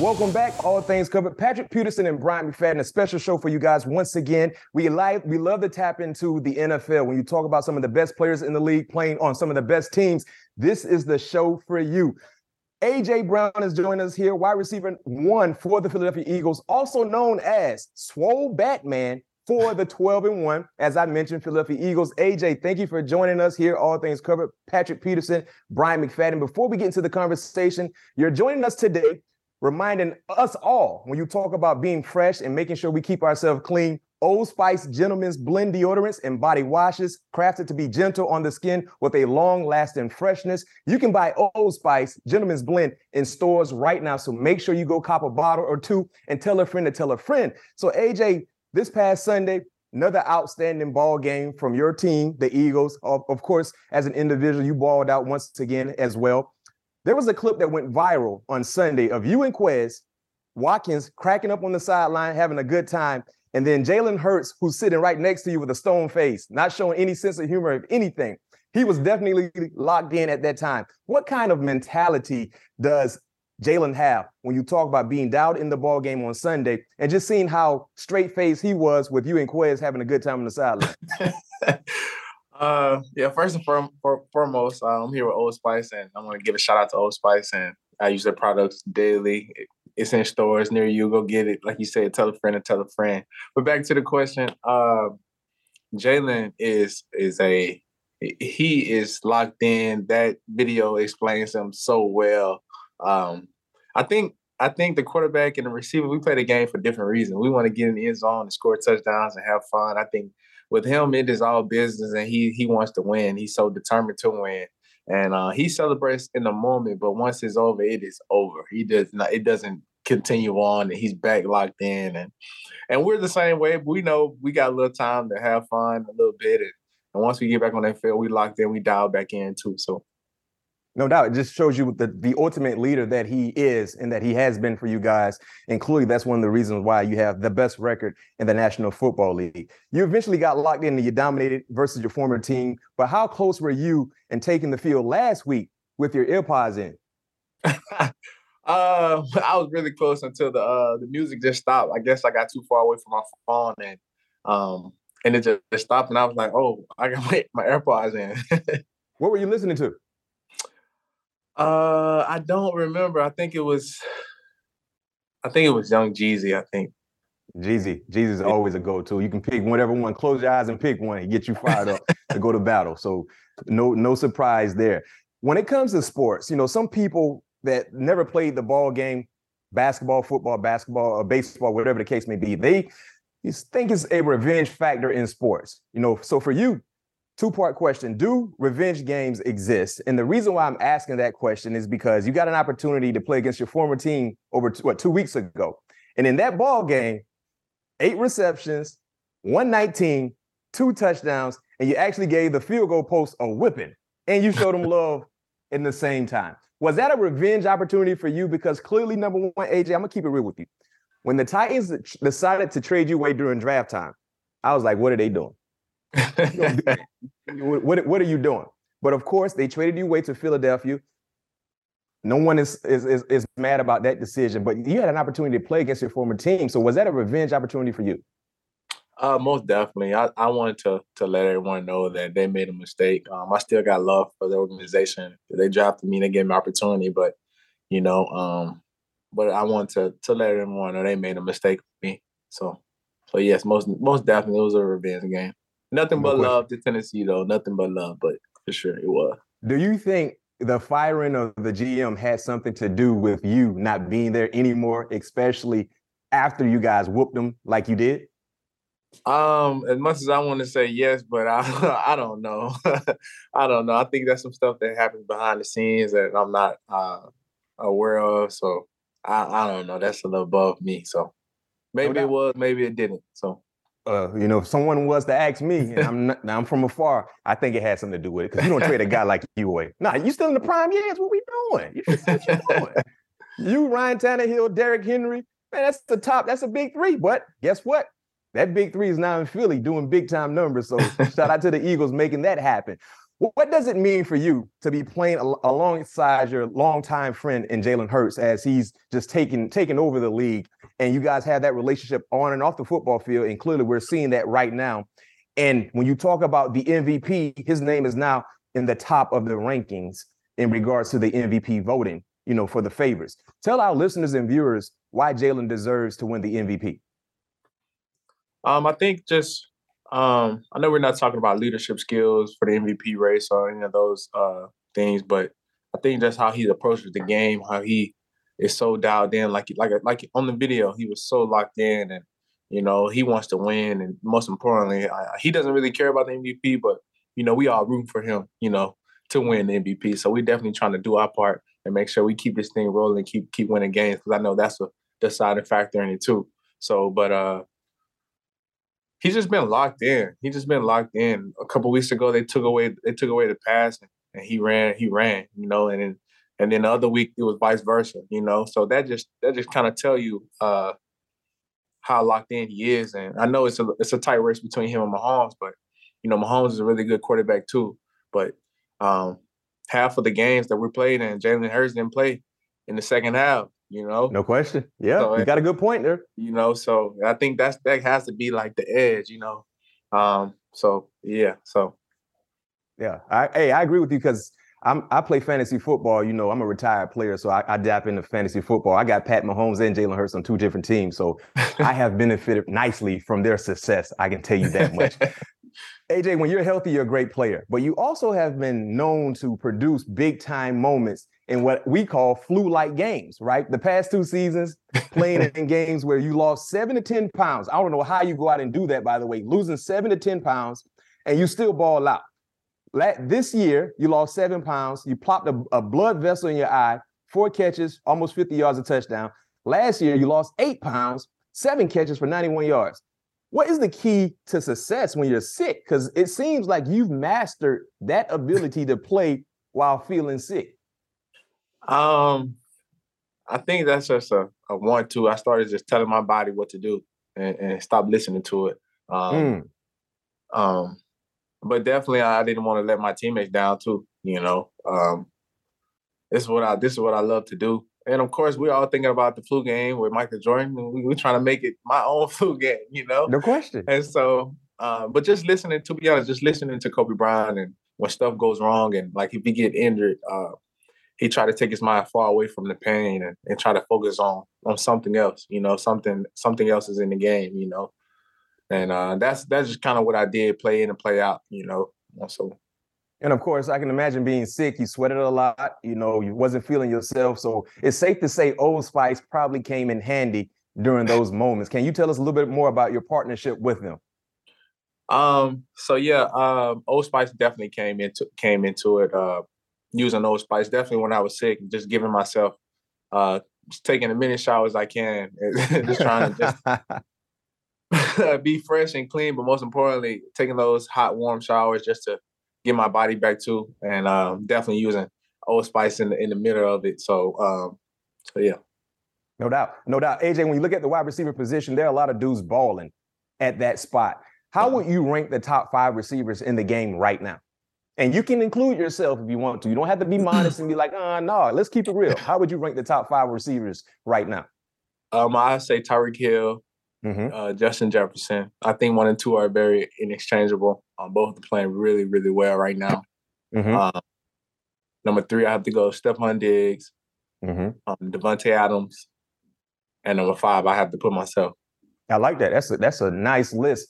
Welcome back, All Things Covered. Patrick Peterson and Bryant McFadden, a special show for you guys once again. We like we love to tap into the NFL when you talk about some of the best players in the league playing on some of the best teams. This is the show for you. AJ Brown is joining us here, wide receiver one for the Philadelphia Eagles, also known as Swole Batman for the 12 and 1. As I mentioned, Philadelphia Eagles. AJ, thank you for joining us here. All things covered. Patrick Peterson, Bryant McFadden. Before we get into the conversation, you're joining us today reminding us all when you talk about being fresh and making sure we keep ourselves clean. Old Spice Gentlemen's Blend deodorants and body washes, crafted to be gentle on the skin with a long lasting freshness. You can buy Old Spice Gentlemen's Blend in stores right now. So make sure you go cop a bottle or two and tell a friend to tell a friend. So, AJ, this past Sunday, another outstanding ball game from your team, the Eagles. Of, of course, as an individual, you balled out once again as well. There was a clip that went viral on Sunday of you and Quez Watkins cracking up on the sideline, having a good time. And then Jalen Hurts, who's sitting right next to you with a stone face, not showing any sense of humor of anything. He was definitely locked in at that time. What kind of mentality does Jalen have when you talk about being doubted in the ball game on Sunday and just seeing how straight faced he was with you and Quez having a good time on the sideline? Uh, yeah. First and for, for, foremost, uh, I'm here with Old Spice, and I want to give a shout out to Old Spice. And I use their products daily. It's in stores near you. Go get it. Like you said, tell a friend and tell a friend. But back to the question. Uh, Jalen is is a he is locked in. That video explains him so well. Um, I think I think the quarterback and the receiver we play the game for different reasons. We want to get in the end zone and score touchdowns and have fun. I think with him, it is all business, and he he wants to win. He's so determined to win, and uh, he celebrates in the moment. But once it's over, it is over. He does not. It doesn't continue on, and he's back locked in, and and we're the same way. We know we got a little time to have fun a little bit, and, and once we get back on that field, we locked in. We dial back in too. So no doubt. It just shows you the, the ultimate leader that he is and that he has been for you guys. And clearly, that's one of the reasons why you have the best record in the National Football League. You eventually got locked in and you dominated versus your former team. But how close were you in taking the field last week with your earpods in? uh, I was really close until the uh, the music just stopped. I guess I got too far away from my phone and um and it just stopped and I was like, oh, I got my, my AirPods in. what were you listening to? Uh, I don't remember. I think it was, I think it was Young Jeezy. I think. Jeezy, Jeezy's always a go-to. You can pick whatever one. Close your eyes and pick one and get you fired up to go to battle. So no, no surprise there. When it comes to sports, you know, some people that never played the ball game, basketball, football, basketball, or baseball, whatever the case may be, they think it's a revenge factor in sports. You know, so for you, Two part question Do revenge games exist? And the reason why I'm asking that question is because you got an opportunity to play against your former team over what, two weeks ago. And in that ball game, eight receptions, 119, two touchdowns, and you actually gave the field goal post a whipping and you showed them love in the same time. Was that a revenge opportunity for you? Because clearly, number one, AJ, I'm gonna keep it real with you. When the Titans decided to trade you away during draft time, I was like, what are they doing? What, what are you doing? But of course, they traded you away to Philadelphia. No one is, is, is is mad about that decision, but you had an opportunity to play against your former team. So was that a revenge opportunity for you? Uh, most definitely. I, I wanted to to let everyone know that they made a mistake. Um, I still got love for the organization. They drafted me, and they gave me opportunity, but you know, um, but I want to to let everyone know they made a mistake with me. So, so yes, most most definitely it was a revenge game. Nothing but love to Tennessee, though. Nothing but love, but for sure it was. Do you think the firing of the GM had something to do with you not being there anymore, especially after you guys whooped them like you did? Um, as much as I want to say yes, but I I don't know. I don't know. I think that's some stuff that happens behind the scenes that I'm not uh, aware of. So I I don't know. That's a little above me. So maybe no it was, maybe it didn't. So uh, you know, if someone was to ask me, and I'm not, now I'm from afar, I think it had something to do with it because you don't trade a guy like you away. Nah, you still in the prime years. What we doing? You, what you doing? you, Ryan Tannehill, Derrick Henry, man, that's the top. That's a big three. But guess what? That big three is now in Philly doing big time numbers. So shout out to the Eagles making that happen. What does it mean for you to be playing alongside your longtime friend in Jalen Hurts as he's just taking taking over the league, and you guys have that relationship on and off the football field, and clearly we're seeing that right now. And when you talk about the MVP, his name is now in the top of the rankings in regards to the MVP voting, you know, for the favors. Tell our listeners and viewers why Jalen deserves to win the MVP. Um, I think just um, I know we're not talking about leadership skills for the MVP race or any of those uh, things, but I think just how he approaches the game, how he is so dialed in, like like like on the video, he was so locked in, and you know he wants to win, and most importantly, I, he doesn't really care about the MVP, but you know we all root for him, you know, to win the MVP. So we're definitely trying to do our part and make sure we keep this thing rolling, keep keep winning games, because I know that's a deciding factor in it too. So, but uh, he's just been locked in. He just been locked in. A couple weeks ago, they took away they took away the pass, and, and he ran. He ran, you know, and then and then the other week it was vice versa, you know. So that just that just kind of tell you uh, how locked in he is. And I know it's a it's a tight race between him and Mahomes, but you know Mahomes is a really good quarterback too. But um, half of the games that we played and Jalen Hurts didn't play in the second half you know no question yeah so, you got a good point there you know so i think that's that has to be like the edge you know um so yeah so yeah i hey i agree with you because I'm I play fantasy football. You know, I'm a retired player, so I, I dap into fantasy football. I got Pat Mahomes and Jalen Hurts on two different teams, so I have benefited nicely from their success. I can tell you that much. AJ, when you're healthy, you're a great player, but you also have been known to produce big time moments in what we call flu-like games, right? The past two seasons, playing in games where you lost seven to 10 pounds. I don't know how you go out and do that, by the way, losing seven to 10 pounds, and you still ball out. This year, you lost seven pounds, you plopped a, a blood vessel in your eye, four catches, almost 50 yards of touchdown. Last year, you lost eight pounds, seven catches for 91 yards. What is the key to success when you're sick? Because it seems like you've mastered that ability to play while feeling sick. Um, I think that's just a, a one two. I started just telling my body what to do and, and stop listening to it. Um, mm. um, but definitely I didn't want to let my teammates down too. You know, um, this is what I this is what I love to do. And of course, we're all thinking about the flu game with Michael Jordan, and we, are trying to make it my own flu game. You know, no question. And so, uh, but just listening, to be honest, just listening to Kobe Bryant and when stuff goes wrong, and like if he get injured, uh, he tried to take his mind far away from the pain and, and try to focus on on something else. You know, something something else is in the game. You know, and uh, that's that's just kind of what I did, play in and play out. You know, so. And of course, I can imagine being sick. You sweated a lot. You know, you wasn't feeling yourself. So it's safe to say Old Spice probably came in handy during those moments. Can you tell us a little bit more about your partnership with them? Um. So yeah, um, Old Spice definitely came into came into it. Uh, using Old Spice. Definitely when I was sick, just giving myself, uh, just taking as many showers as I can, just trying to just be fresh and clean. But most importantly, taking those hot, warm showers just to get my body back to, and um, definitely using Old Spice in the in the middle of it. So, um, so yeah. No doubt, no doubt. AJ, when you look at the wide receiver position, there are a lot of dudes balling at that spot. How would you rank the top five receivers in the game right now? And you can include yourself if you want to. You don't have to be modest and be like, ah, oh, no, let's keep it real. How would you rank the top five receivers right now? Um, I say Tyreek Hill, mm-hmm. uh, Justin Jefferson. I think one and two are very inexchangeable. Um, both are playing really, really well right now. Mm-hmm. Um, number three, I have to go Stefon Diggs, mm-hmm. um, Davante Adams, and number five, I have to put myself. I like that. That's a, that's a nice list.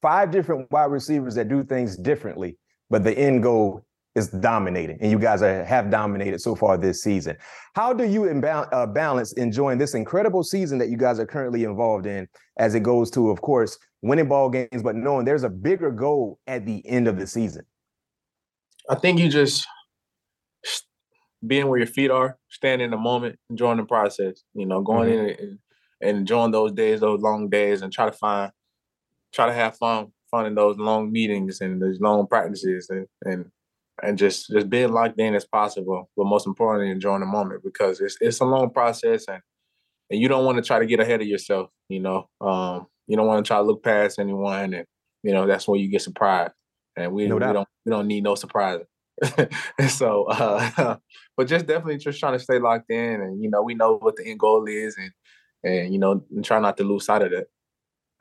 Five different wide receivers that do things differently, but the end goal is dominating, and you guys are, have dominated so far this season. How do you imba- uh, balance enjoying this incredible season that you guys are currently involved in, as it goes to, of course, winning ball games, but knowing there's a bigger goal at the end of the season? I think you just being where your feet are, standing in the moment, enjoying the process. You know, going mm-hmm. in and, and enjoying those days, those long days, and try to find, try to have fun, fun in those long meetings and those long practices, and and and just just being locked in as possible, but most importantly, enjoying the moment because it's it's a long process and and you don't want to try to get ahead of yourself. You know, um, you don't want to try to look past anyone, and you know that's when you get surprised. And we, no we don't we don't need no surprises. so, uh, but just definitely just trying to stay locked in, and you know we know what the end goal is, and and you know and try not to lose sight of that.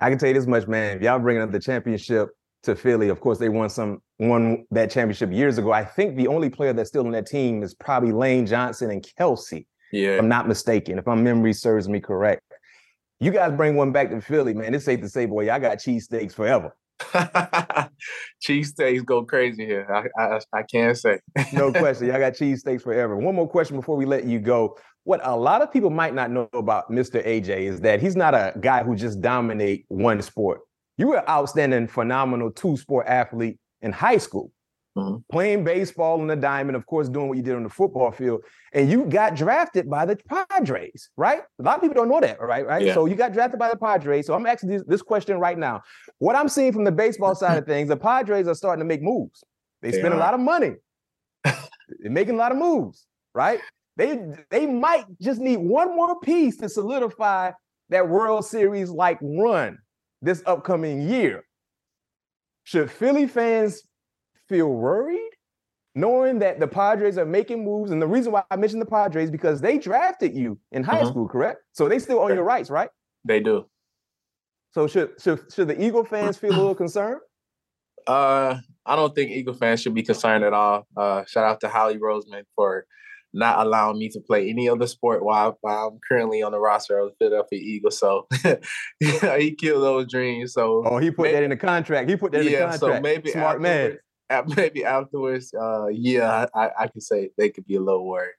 I can tell you this much, man. If y'all bringing up the championship to Philly. Of course, they won some won that championship years ago. I think the only player that's still on that team is probably Lane Johnson and Kelce. Yeah. If I'm not mistaken, if my memory serves me correct. You guys bring one back to Philly, man. It's safe to say, boy, I got cheesesteaks forever. cheesesteaks go crazy here. I, I, I can't say. no question. Y'all got cheesesteaks forever. One more question before we let you go. What a lot of people might not know about Mr. AJ is that he's not a guy who just dominate one sport. You were an outstanding, phenomenal two sport athlete in high school, mm-hmm. playing baseball in the diamond, of course, doing what you did on the football field. And you got drafted by the Padres, right? A lot of people don't know that, right? Right. Yeah. So you got drafted by the Padres. So I'm asking this, this question right now. What I'm seeing from the baseball side of things, the Padres are starting to make moves. They, they spend are. a lot of money. They're making a lot of moves, right? They they might just need one more piece to solidify that World Series like run this upcoming year. Should Philly fans feel worried knowing that the Padres are making moves? And the reason why I mentioned the Padres is because they drafted you in high mm-hmm. school, correct? So they still own your rights, right? They do. So should should should the Eagle fans feel a little concerned? Uh, I don't think Eagle fans should be concerned at all. Uh, shout out to Howie Roseman for not allowing me to play any other sport while, while I'm currently on the roster of the Philadelphia Eagles. So yeah, he killed those dreams. So oh, he put maybe, that in the contract. He put that yeah, in the contract. So maybe smart man. Maybe afterwards, uh, yeah, I, I can say they could be a little worried.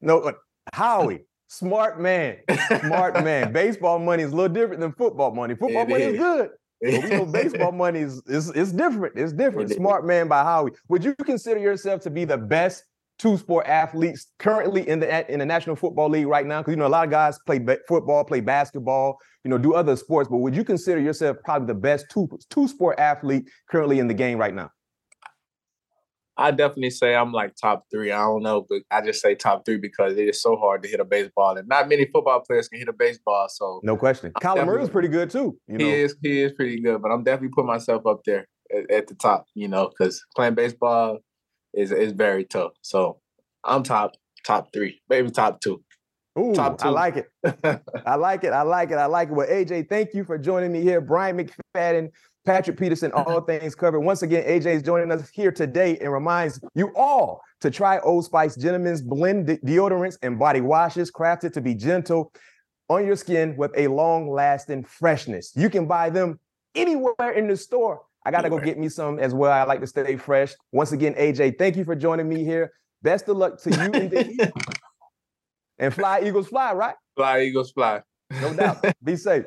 No, uh, Howie, smart man, smart man. Baseball money is a little different than football money. Football it money is, is good. But we know baseball money is, is, is different. It's different. It smart man by Howie. Would you consider yourself to be the best two sport athletes currently in the in the National Football League right now? Because you know a lot of guys play football, play basketball, you know, do other sports. But would you consider yourself probably the best two two sport athlete currently in the game right now? I definitely say I'm like top three. I don't know, but I just say top three because it is so hard to hit a baseball, and not many football players can hit a baseball. So no question, Kyler Murray's pretty good too. You know? He is, he is pretty good, but I'm definitely putting myself up there at, at the top. You know, because playing baseball is is very tough. So I'm top top three, maybe top two. Ooh, top two. I like it. I like it. I like it. I like it. Well, AJ, thank you for joining me here. Bryant McFadden, Patrick Peterson, all things covered. Once again, AJ is joining us here today and reminds you all to try Old Spice Gentlemen's Blend de- deodorants and body washes, crafted to be gentle on your skin with a long lasting freshness. You can buy them anywhere in the store I got to go get me some as well. I like to stay fresh. Once again, AJ, thank you for joining me here. Best of luck to you and fly, Eagles, fly, right? Fly, Eagles, fly. No doubt. Be safe.